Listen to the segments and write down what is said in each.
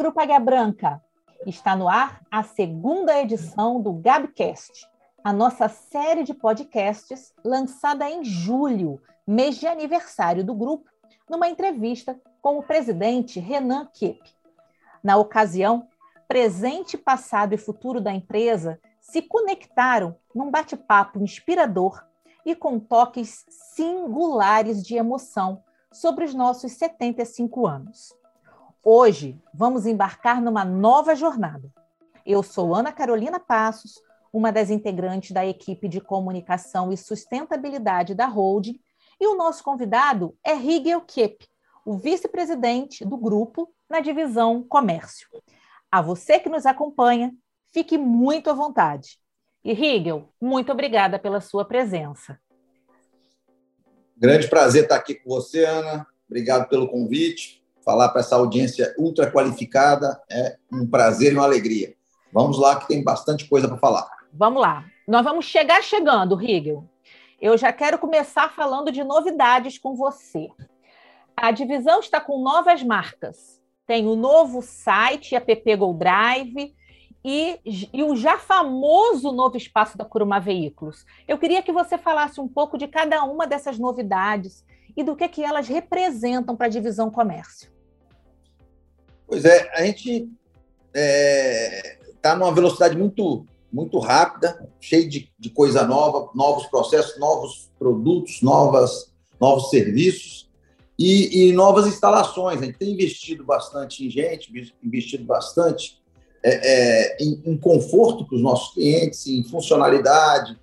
Grupo Águia Branca! Está no ar a segunda edição do Gabcast, a nossa série de podcasts lançada em julho, mês de aniversário do grupo, numa entrevista com o presidente Renan Kiep. Na ocasião, presente, passado e futuro da empresa se conectaram num bate-papo inspirador e com toques singulares de emoção sobre os nossos 75 anos. Hoje vamos embarcar numa nova jornada. Eu sou Ana Carolina Passos, uma das integrantes da equipe de comunicação e sustentabilidade da Holding, e o nosso convidado é Rigel Kiep, o vice-presidente do grupo na divisão Comércio. A você que nos acompanha, fique muito à vontade. E Rigel, muito obrigada pela sua presença. Grande prazer estar aqui com você, Ana. Obrigado pelo convite falar para essa audiência ultra qualificada é um prazer e uma alegria. Vamos lá, que tem bastante coisa para falar. Vamos lá. Nós vamos chegar chegando, Rigel. Eu já quero começar falando de novidades com você. A divisão está com novas marcas. Tem o novo site, app Go Drive, e, e, o já famoso novo espaço da Curuma Veículos. Eu queria que você falasse um pouco de cada uma dessas novidades e do que, que elas representam para a divisão comércio. Pois é, a gente está é, tá numa velocidade muito, muito rápida, cheio de, de coisa nova, novos processos, novos produtos, novas, novos serviços e, e, novas instalações. A gente tem investido bastante em gente, investido bastante é, é, em, em, conforto para os nossos clientes, em funcionalidade.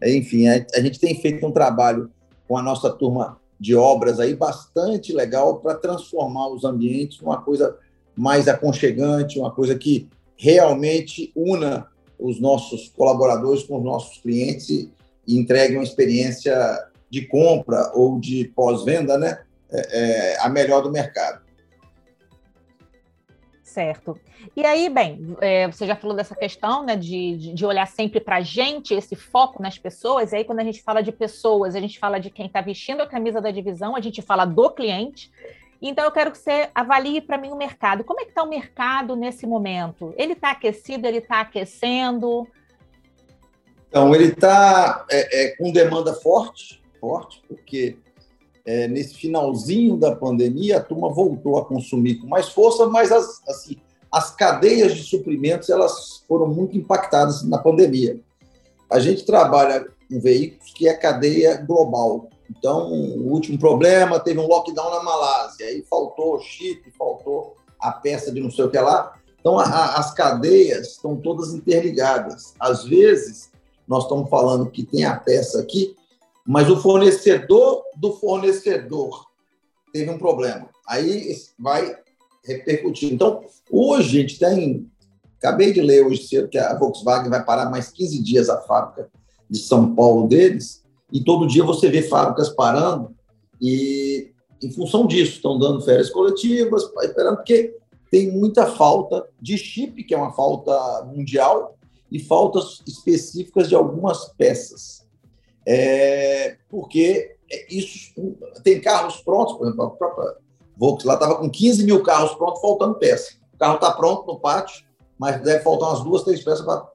enfim, a, a gente tem feito um trabalho com a nossa turma de obras aí bastante legal para transformar os ambientes numa coisa mais aconchegante, uma coisa que realmente una os nossos colaboradores com os nossos clientes e, entregue uma experiência de compra ou de pós-venda, né, é, é, a melhor do mercado. Certo. E aí, bem, é, você já falou dessa questão, né, de, de olhar sempre para a gente, esse foco nas pessoas. E aí, quando a gente fala de pessoas, a gente fala de quem está vestindo a camisa da divisão, a gente fala do cliente. Então, eu quero que você avalie para mim o mercado. Como é que está o mercado nesse momento? Ele está aquecido? Ele está aquecendo? Então, ele está é, é, com demanda forte, forte, porque é, nesse finalzinho da pandemia, a turma voltou a consumir com mais força, mas as, assim, as cadeias de suprimentos elas foram muito impactadas na pandemia. A gente trabalha com veículos que é cadeia global. Então, o último problema teve um lockdown na Malásia, aí faltou chip, faltou a peça de não sei o que lá. Então, a, as cadeias estão todas interligadas. Às vezes, nós estamos falando que tem a peça aqui, mas o fornecedor do fornecedor teve um problema. Aí vai repercutir. Então, hoje a gente tem. Acabei de ler hoje cedo que a Volkswagen vai parar mais 15 dias a fábrica de São Paulo deles, e todo dia você vê fábricas parando, e em função disso, estão dando férias coletivas, esperando, porque tem muita falta de chip, que é uma falta mundial, e faltas específicas de algumas peças é, porque isso tem carros prontos, por exemplo, a própria Volkswagen lá estava com 15 mil carros prontos, faltando peça. O carro está pronto no pátio, mas deve faltar umas duas, três peças para.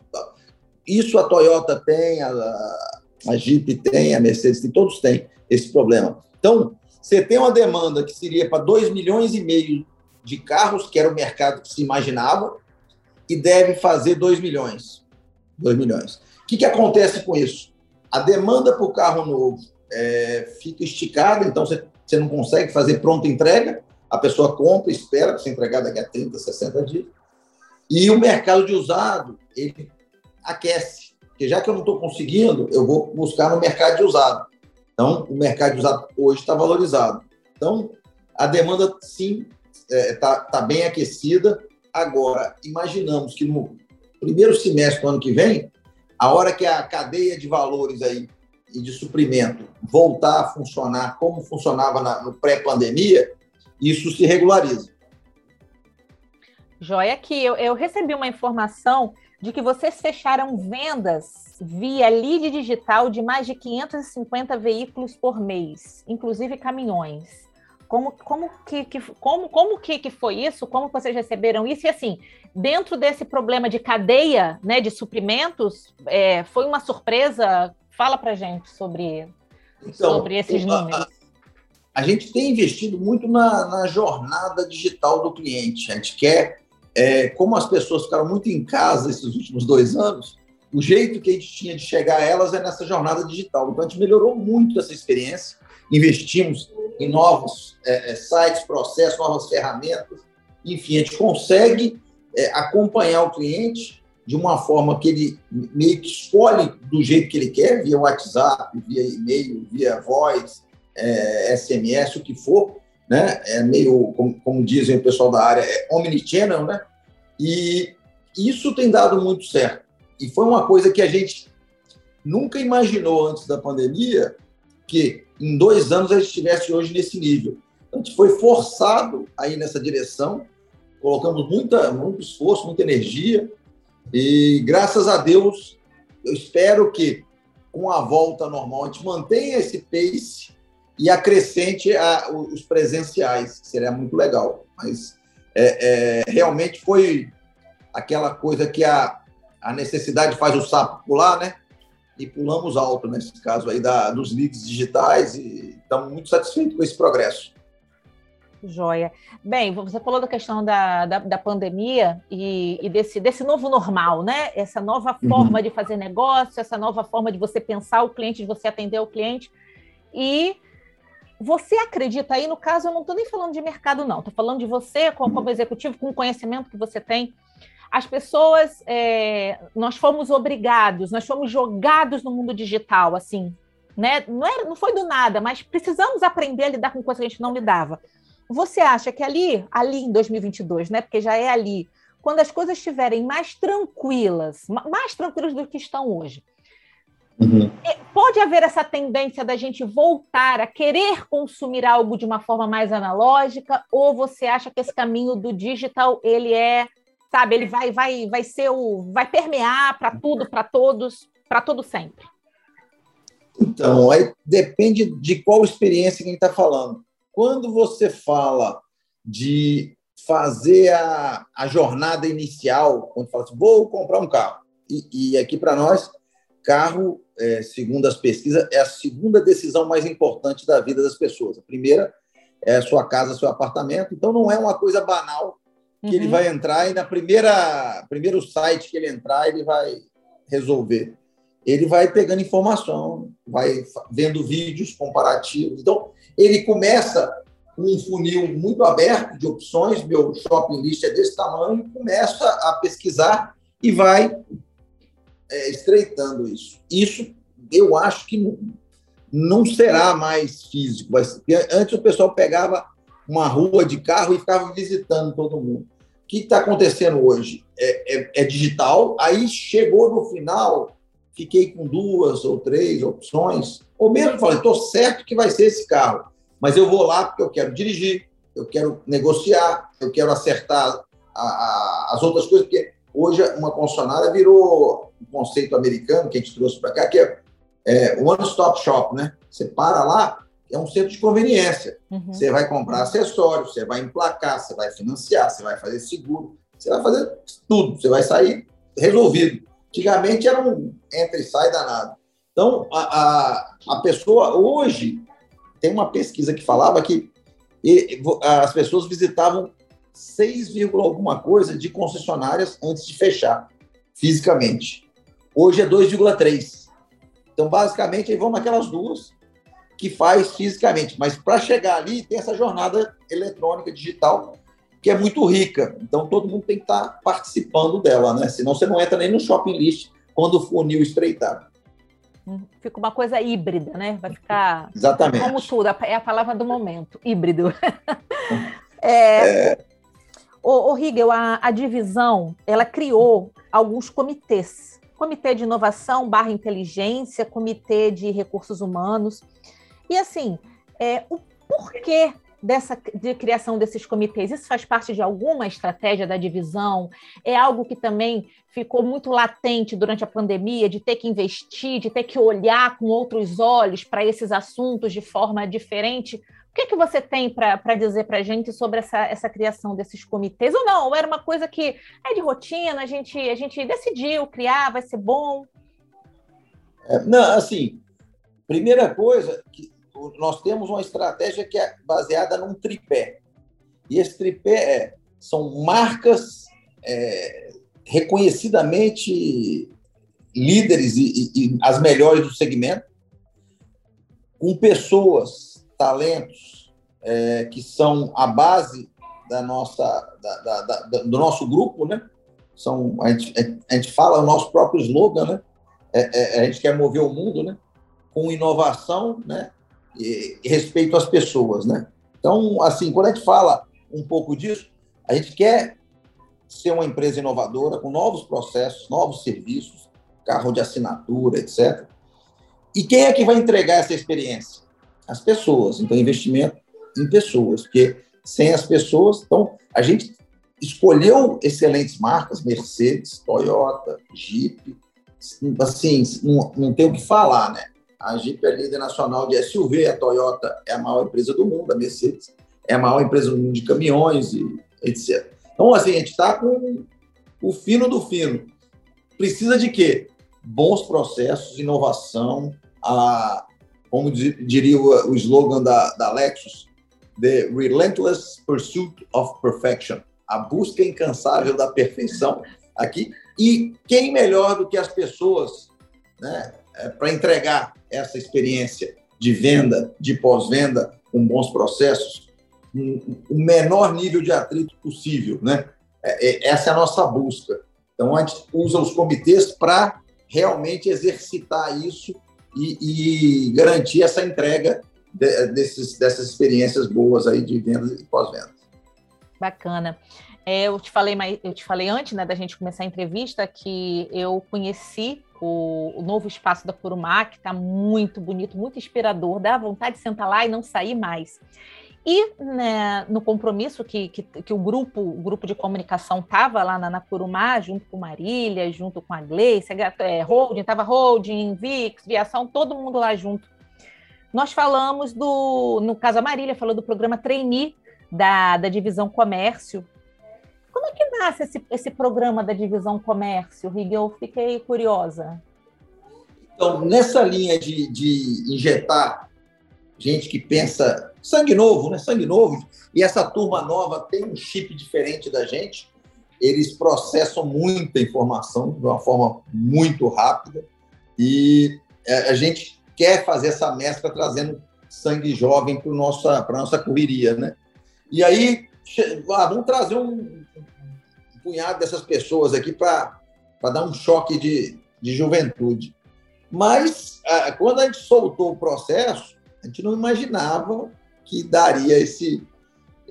Isso a Toyota tem, a, a Jeep tem, a Mercedes tem, todos têm esse problema. Então, você tem uma demanda que seria para 2 milhões e meio de carros, que era o mercado que se imaginava, e deve fazer 2 milhões. 2 milhões. O que, que acontece com isso? a demanda por carro novo é, fica esticada, então você, você não consegue fazer pronta entrega, a pessoa compra, espera para ser entregada daqui a 30, 60 dias. E o mercado de usado, ele aquece. Porque já que eu não estou conseguindo, eu vou buscar no mercado de usado. Então, o mercado de usado hoje está valorizado. Então, a demanda, sim, está é, tá, tá bem aquecida. Agora, imaginamos que no primeiro semestre do ano que vem, a hora que a cadeia de valores aí e de suprimento voltar a funcionar como funcionava na, no pré-pandemia, isso se regulariza. Joia, aqui eu, eu, recebi uma informação de que vocês fecharam vendas via lead digital de mais de 550 veículos por mês, inclusive caminhões. Como, como, que, que, como, como que, que foi isso? Como vocês receberam isso? E assim, dentro desse problema de cadeia né, de suprimentos, é, foi uma surpresa? Fala para gente sobre, então, sobre esses números. A, a, gente tem investido muito na, na, jornada digital do cliente. A gente quer, é, como as pessoas ficaram muito em casa esses últimos dois anos, o jeito que a gente tinha de chegar a elas é nessa jornada digital. Então, a gente melhorou muito essa experiência, investimos em novos é, é, sites, processos, novas ferramentas. Enfim, a gente consegue é, acompanhar o cliente de uma forma que ele meio que escolhe do jeito que ele quer, via WhatsApp, via e-mail, via voz, é, SMS, o que for, né? É meio, como, como dizem o pessoal da área, é omnichannel, né? E isso tem dado muito certo. E foi uma coisa que a gente nunca imaginou antes da pandemia, que em dois anos a gente estivesse hoje nesse nível. A gente foi forçado a ir nessa direção, colocamos muita, muito esforço, muita energia, e graças a Deus, eu espero que com a volta normal a gente mantenha esse pace e acrescente a, os presenciais, que seria muito legal. Mas é, é, realmente foi aquela coisa que a, a necessidade faz o sapo pular, né? e pulamos alto nesse caso aí da, dos leads digitais e estamos muito satisfeitos com esse progresso. Joia. Bem, você falou da questão da, da, da pandemia e, e, desse, desse novo normal, né? Essa nova uhum. forma uhum. de fazer negócio, essa nova forma de você pensar o cliente, de você atender o cliente. E você acredita aí, no caso, eu não estou nem falando de mercado, não, estou falando de você como, como executivo, com o conhecimento que você tem as pessoas, é, nós fomos obrigados, nós fomos jogados no mundo digital, assim, né? Não, era, não foi do nada, mas precisamos aprender a lidar com coisas que a gente não lidava. Você acha que ali, ali em 2022, né? Porque já é ali, quando as coisas estiverem mais tranquilas, mais tranquilas do que estão hoje, Uhum. É, pode haver essa tendência da gente voltar a querer consumir algo de uma forma mais analógica, ou você acha que esse caminho do digital ele é sabe? Ele vai, vai, vai ser o, vai permear para tudo, para todos, para todo sempre. Então, aí depende de qual experiência que a gente está falando. Quando você fala de fazer a, a jornada inicial, quando fala assim, vou comprar um carro, e, e aqui para nós, carro, é, segundo as pesquisas, é a segunda decisão mais importante da vida das pessoas. A primeira é a sua casa, seu apartamento, então não é uma coisa banal que uhum. ele vai entrar e na primeira primeiro site que ele entrar ele vai resolver. Ele vai pegando informação, vai vendo vídeos comparativos. Então ele começa um funil muito aberto de opções. Meu shopping list é desse tamanho, começa a pesquisar e vai é, estreitando isso. Isso eu acho que não, não será mais físico. Antes o pessoal pegava uma rua de carro e ficava visitando todo mundo. O que está acontecendo hoje? É, é, é, digital, aí chegou no final, fiquei com duas ou três opções, ou mesmo falei, estou certo que vai ser esse carro, mas eu vou lá porque eu quero dirigir, eu quero negociar, eu quero acertar a, a, as outras coisas, porque hoje uma concessionária virou um conceito americano que a gente trouxe para cá, que é, é one-stop shop, né? Você para lá, é um centro de conveniência. Uhum. Você vai comprar acessórios, você vai emplacar, você vai financiar, você vai fazer seguro, você vai fazer tudo, você vai sair resolvido. Antigamente era um entra e sai danado. Então, a, a, a pessoa, hoje, tem uma pesquisa que falava que as pessoas visitavam 6, alguma coisa de concessionárias antes de fechar, fisicamente. Hoje é 2,3. Então, basicamente, aí vão naquelas duas que faz fisicamente. Mas para chegar ali, tem essa jornada eletrônica, digital, que é muito rica. Então, todo mundo tem que estar tá participando dela, né? Senão você não entra nem no shopping list quando o funil estreitar. Hum, fica uma coisa híbrida, né? Vai ficar. Exatamente. Como tudo, é a palavra do momento, híbrido. é, é... O, o Hegel, a, a divisão, ela criou alguns comitês. Comitê de Inovação barra Inteligência, Comitê de Recursos Humanos. E assim, é, o porquê dessa de criação desses comitês? Isso faz parte de alguma estratégia da divisão? É algo que também ficou muito latente durante a pandemia, de ter que investir, de ter que olhar com outros olhos para esses assuntos de forma diferente? O que, é que você tem para dizer para a gente sobre essa, essa criação desses comitês? Ou não? Ou era uma coisa que é de rotina, a gente, a gente decidiu criar, vai ser bom? É, não, assim, primeira coisa, que nós temos uma estratégia que é baseada num tripé. E esse tripé é, são marcas é, reconhecidamente líderes e, e, e, as melhores do segmento, com pessoas, talentos é, que são a base da nossa, da, da, da, do nosso grupo, né? São, a, gente, a gente fala o nosso próprio slogan, né? É, é, a gente quer mover o mundo, né? Com inovação, né? E, e respeito às pessoas, né? Então, assim, quando a gente fala um pouco disso, a gente quer ser uma empresa inovadora, com novos processos, novos serviços, carro de assinatura, etc. E quem é que vai entregar essa experiência? As pessoas. Então, investimento em pessoas, porque sem as pessoas. Então, a gente escolheu excelentes marcas, Mercedes, Toyota, Jeep. Assim, não, não tem o que falar, né? A Jeep é líder nacional de SUV, a Toyota é a maior empresa do mundo, a Mercedes é a maior empresa do mundo de caminhões e etc. Então, assim, a gente está com o fino do fino. Precisa de quê? Bons processos, inovação, a, como diria o, slogan da, da Lexus, The Relentless Pursuit of Perfection, a busca incansável da perfeição aqui. E quem melhor do que as pessoas né, é, para entregar essa experiência de venda, de pós-venda, com bons processos, o menor nível de atrito possível, né? É, é, essa é a nossa busca. Então, a gente usa os comitês para realmente exercitar isso e, e, garantir essa entrega de, desses, dessas experiências boas aí de vendas e pós-vendas. Bacana. É, eu te falei, eu te falei antes, né, da gente começar a entrevista, que eu conheci o, o novo espaço da Curumá, que está muito bonito, muito inspirador, dá vontade de sentar lá e não sair mais. E né, no compromisso que, que, que, o grupo o grupo de comunicação estava lá na, na Curumá, junto com Marília, junto com a Gleice, é, Holding, estava Holding, Vix, Viação, todo mundo lá junto. Nós falamos do, no caso a Marília falou do programa Trainee da, da Divisão Comércio. Como é que nasce esse, esse programa da Divisão Comércio, Rig? Eu fiquei curiosa. Então, nessa linha de, de injetar gente que pensa sangue novo, né? Sangue novo. E essa turma nova tem um chip diferente da gente. Eles processam muita informação de uma forma muito rápida e é, a gente quer fazer essa mescla trazendo sangue jovem para nossa para nossa correria, né? E aí ah, vamos trazer um, um punhado dessas pessoas aqui para dar um choque de, de juventude. Mas ah, quando a gente soltou o processo, a gente não imaginava que daria esse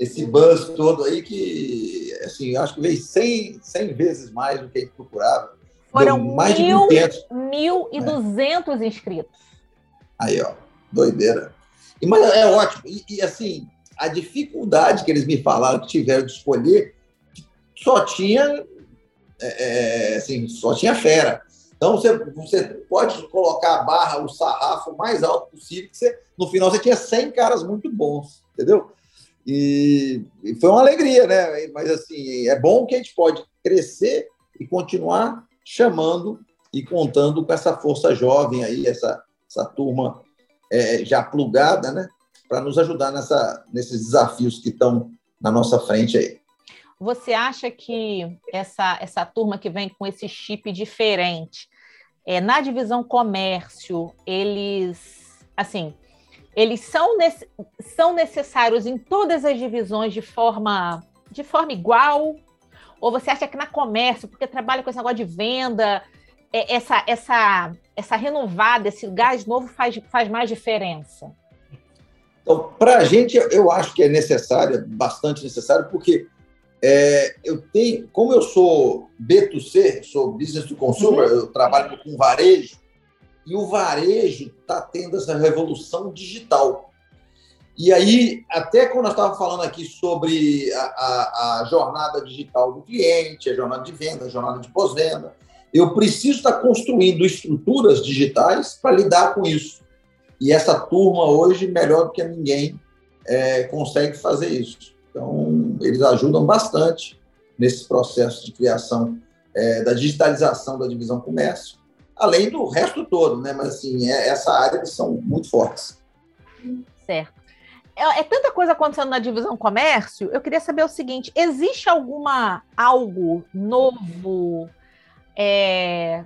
esse buzz todo aí que, assim, acho que veio 100, 100 vezes mais do que a gente procurava. Foram mais mil, de 1.200 é. inscritos. Aí, ó, doideira. E, mas é ótimo. E, e, assim, a dificuldade que eles me falaram que tiveram de escolher, só tinha, é, é assim, só tinha fera. Então, você, você pode colocar a barra, o sarrafo mais alto possível, que você, no final você tinha 100 caras muito bons, entendeu? E, e, foi uma alegria, né? Mas, assim, é bom que a gente pode crescer e continuar chamando e contando com essa força jovem aí, essa, essa turma é, já plugada, né? Para nos ajudar nessa, nesses desafios que estão na nossa frente aí. Você acha que essa, essa turma que vem com esse chip diferente, é, na divisão comércio, eles, assim, eles são, são necessários em todas as divisões de forma, de forma igual? Ou você acha que na comércio, porque trabalha com esse negócio de venda, é, essa, essa, essa renovada, esse gás novo faz, faz mais diferença? Então, para a gente, eu acho que é necessário, bastante necessário, porque é, eu tenho, como eu sou B2C, sou business to consumer, uhum. eu trabalho com varejo, e o varejo está tendo essa revolução digital. E aí, até quando nós estávamos falando aqui sobre a, a, a, jornada digital do cliente, a jornada de venda, a jornada de pós-venda, eu preciso estar construindo estruturas digitais para lidar com isso. E essa turma hoje, melhor do que ninguém, é, consegue fazer isso. Então, eles ajudam bastante nesse processo de criação é, da digitalização da divisão comércio, além do resto todo, né? Mas, assim, é, essa área eles são muito fortes. Certo. É, é, tanta coisa acontecendo na divisão comércio, eu queria saber o seguinte: existe alguma algo novo é,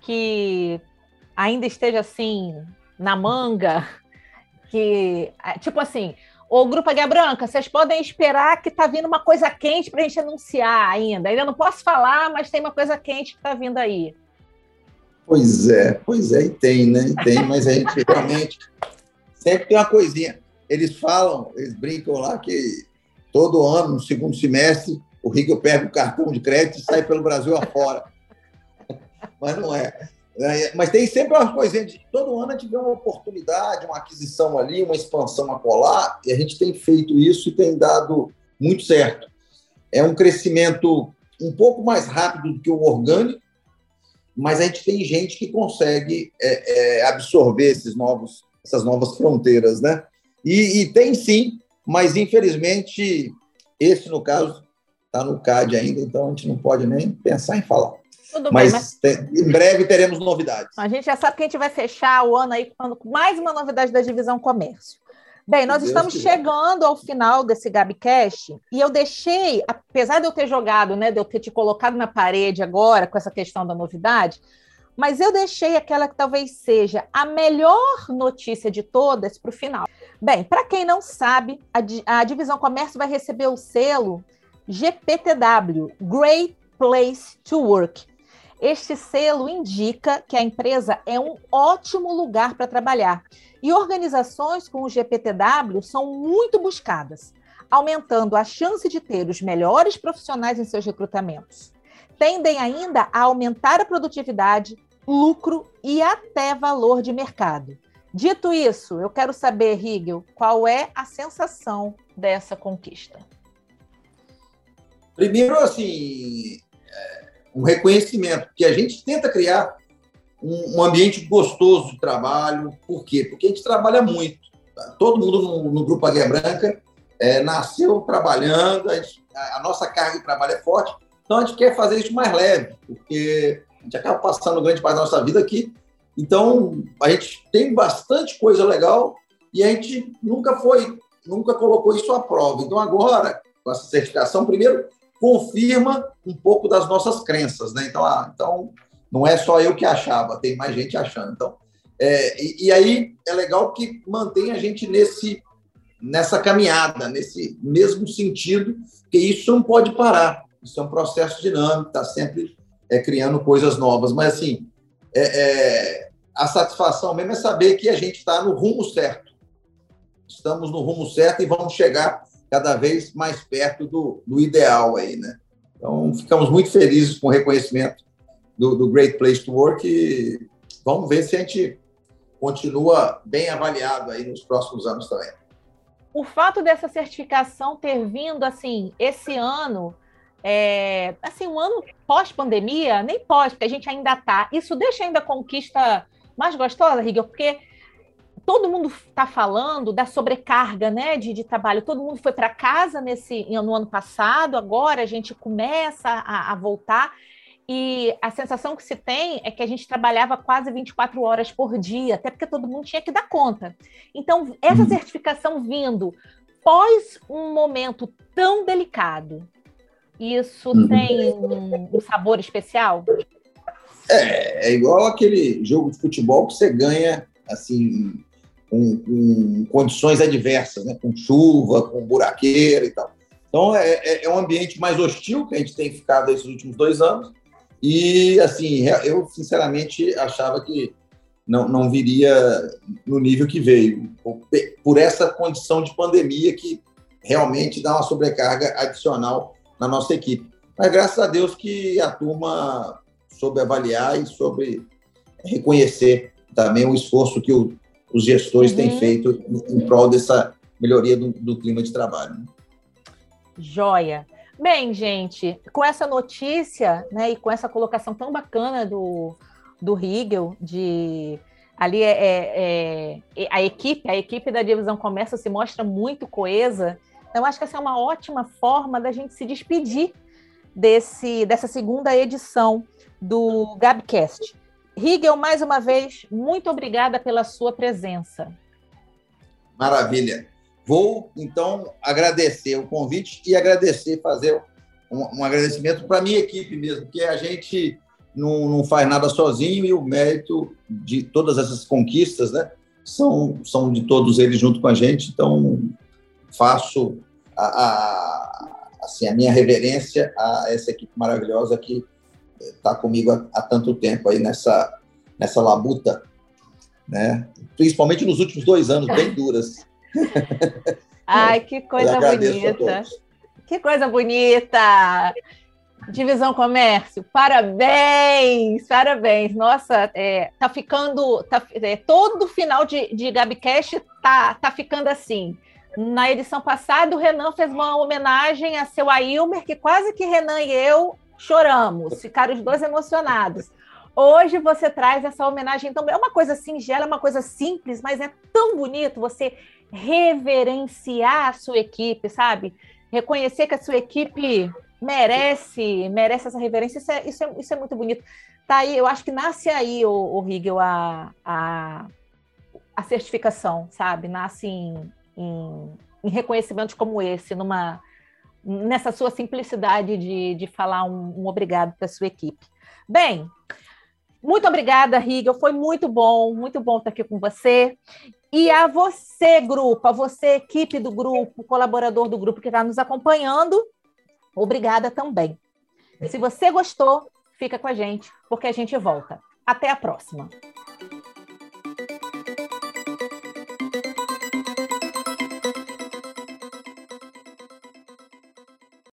que ainda esteja assim na manga? Que, é, tipo assim, o Grupo Águia Branca, vocês podem esperar que está vindo uma coisa quente para a gente anunciar ainda. Ainda não posso falar, mas tem uma coisa quente que está vindo aí. Pois é, pois é, e tem, né? E tem, mas a gente realmente sempre tem uma coisinha eles falam, eles brincam lá que todo ano, no segundo semestre, o Riegel pega o cartão de crédito e sai pelo Brasil afora. Mas não é. É. Mas tem sempre umas coisinhas. Todo ano a gente vê uma oportunidade, uma aquisição ali, uma expansão a colar, e a gente tem feito isso e tem dado muito certo. É um crescimento um pouco mais rápido do que o orgânico, mas a gente tem gente que consegue é, é, absorver esses novos, essas novas fronteiras, né? E, e tem sim, mas infelizmente esse, no caso, está no CAD ainda, então a gente não pode nem pensar em falar. Tudo mas, bem, mas... Em breve teremos novidades. A gente já sabe que a gente vai fechar o ano aí com mais uma novidade da divisão comércio. Bem, nós Deus estamos chegando ao final desse Gabcast e eu deixei, apesar de eu ter jogado, né, de eu ter te colocado na parede agora com essa questão da novidade, mas eu deixei aquela que talvez seja a melhor notícia de todas para o final. Bem, para quem não sabe, a, a Divisão Comércio vai receber o selo GPTW, Great Place to Work. Este selo indica que a empresa é um ótimo lugar para trabalhar. E organizações com o GPTW são muito buscadas, aumentando a chance de ter os melhores profissionais em seus recrutamentos. Tendem ainda a aumentar a produtividade, lucro e até valor de mercado. Dito isso, eu quero saber, Rigel, qual é a sensação dessa conquista? Primeiro, assim, é, um reconhecimento, que a gente tenta criar um, ambiente gostoso de trabalho. Por quê? Porque a gente trabalha muito. Tá? Todo mundo no, no Grupo Águia Branca é, nasceu trabalhando, a, gente, a, a nossa carga de trabalho é forte, então a gente quer fazer isso mais leve, porque a gente acaba passando grande parte da nossa vida aqui então, a gente tem bastante coisa legal e a gente nunca foi, nunca colocou isso à prova. Então, agora, com essa certificação, primeiro, confirma um pouco das nossas crenças, né? Então, ah, então não é só eu que achava, tem mais gente achando. Então, é, e, e, aí é legal que mantém a gente nesse nessa caminhada, nesse mesmo sentido, que isso não pode parar. Isso é um processo dinâmico, está sempre é, criando coisas novas. Mas assim, é, é, a satisfação mesmo é saber que a gente está no rumo certo. Estamos no rumo certo e vamos chegar cada vez mais perto do, do ideal aí, né? Então, ficamos muito felizes com o reconhecimento do, do Great Place to Work e vamos ver se a gente continua bem avaliado aí nos próximos anos também. O fato dessa certificação ter vindo assim esse ano é, assim, um ano pós-pandemia, nem pós, porque a gente ainda está. Isso deixa ainda a conquista mais gostosa, Rigel, porque todo mundo está falando da sobrecarga né, de, de, trabalho. Todo mundo foi para casa nesse no ano passado, agora a gente começa a, a, voltar. E a sensação que se tem é que a gente trabalhava quase 24 horas por dia, até porque todo mundo tinha que dar conta. Então, essa uhum. certificação vindo pós um momento tão delicado, isso uhum. tem um, um sabor especial? É, é igual aquele jogo de futebol que você ganha assim com, com condições adversas, né? com chuva, com buraqueira e tal. Então é, é, é um ambiente mais hostil que a gente tem ficado esses últimos dois anos. E assim, eu sinceramente achava que não, não viria no nível que veio, por essa condição de pandemia que realmente dá uma sobrecarga adicional na nossa equipe. Mas graças a Deus que a turma soube avaliar e soube reconhecer também o esforço que o, os gestores uhum. têm feito em prol dessa melhoria do, do clima de trabalho. Né? Joia. Bem, gente, com essa notícia né, e com essa colocação tão bacana do, do Riegel de Ali é, é, é, a equipe, a equipe da divisão comércio se mostra muito coesa. Então, acho que essa é uma ótima forma da gente se despedir desse, dessa segunda edição do Gabcast. Rigel, mais uma vez, muito obrigada pela sua presença. Maravilha. Vou, então, agradecer o convite e agradecer, fazer um, um agradecimento para a minha equipe mesmo, que a gente não, não faz nada sozinho e o mérito de todas essas conquistas né, são, são de todos eles junto com a gente. Então, faço a, a, assim, a minha reverência a essa equipe maravilhosa que está comigo há, há, tanto tempo aí nessa, nessa labuta, né? principalmente nos últimos dois anos, bem duras. Ai, que coisa bonita! Que coisa bonita! Divisão Comércio, parabéns, parabéns. Nossa, é, tá ficando, tá, é, todo final de, de Gabicast tá, tá ficando assim. Na edição passada, o Renan fez uma homenagem a seu Ailmer, que quase que Renan e eu choramos, ficaram os dois emocionados. Hoje você traz essa homenagem, então é uma coisa singela, é uma coisa simples, mas é tão bonito você reverenciar a sua equipe, sabe? Reconhecer que a sua equipe merece, merece essa reverência, isso é, isso é, isso é muito bonito. Tá aí, eu acho que nasce aí, o, o a, a, a certificação, sabe? Nasce em, em, em reconhecimentos como esse, numa nessa sua simplicidade de, de falar um, um obrigado para a sua equipe. Bem, muito obrigada, Rigel. Foi muito bom, muito bom estar aqui com você. E a você, grupo, a você, equipe do grupo, colaborador do grupo que está nos acompanhando, obrigada também. Se você gostou, fica com a gente, porque a gente volta. Até a próxima.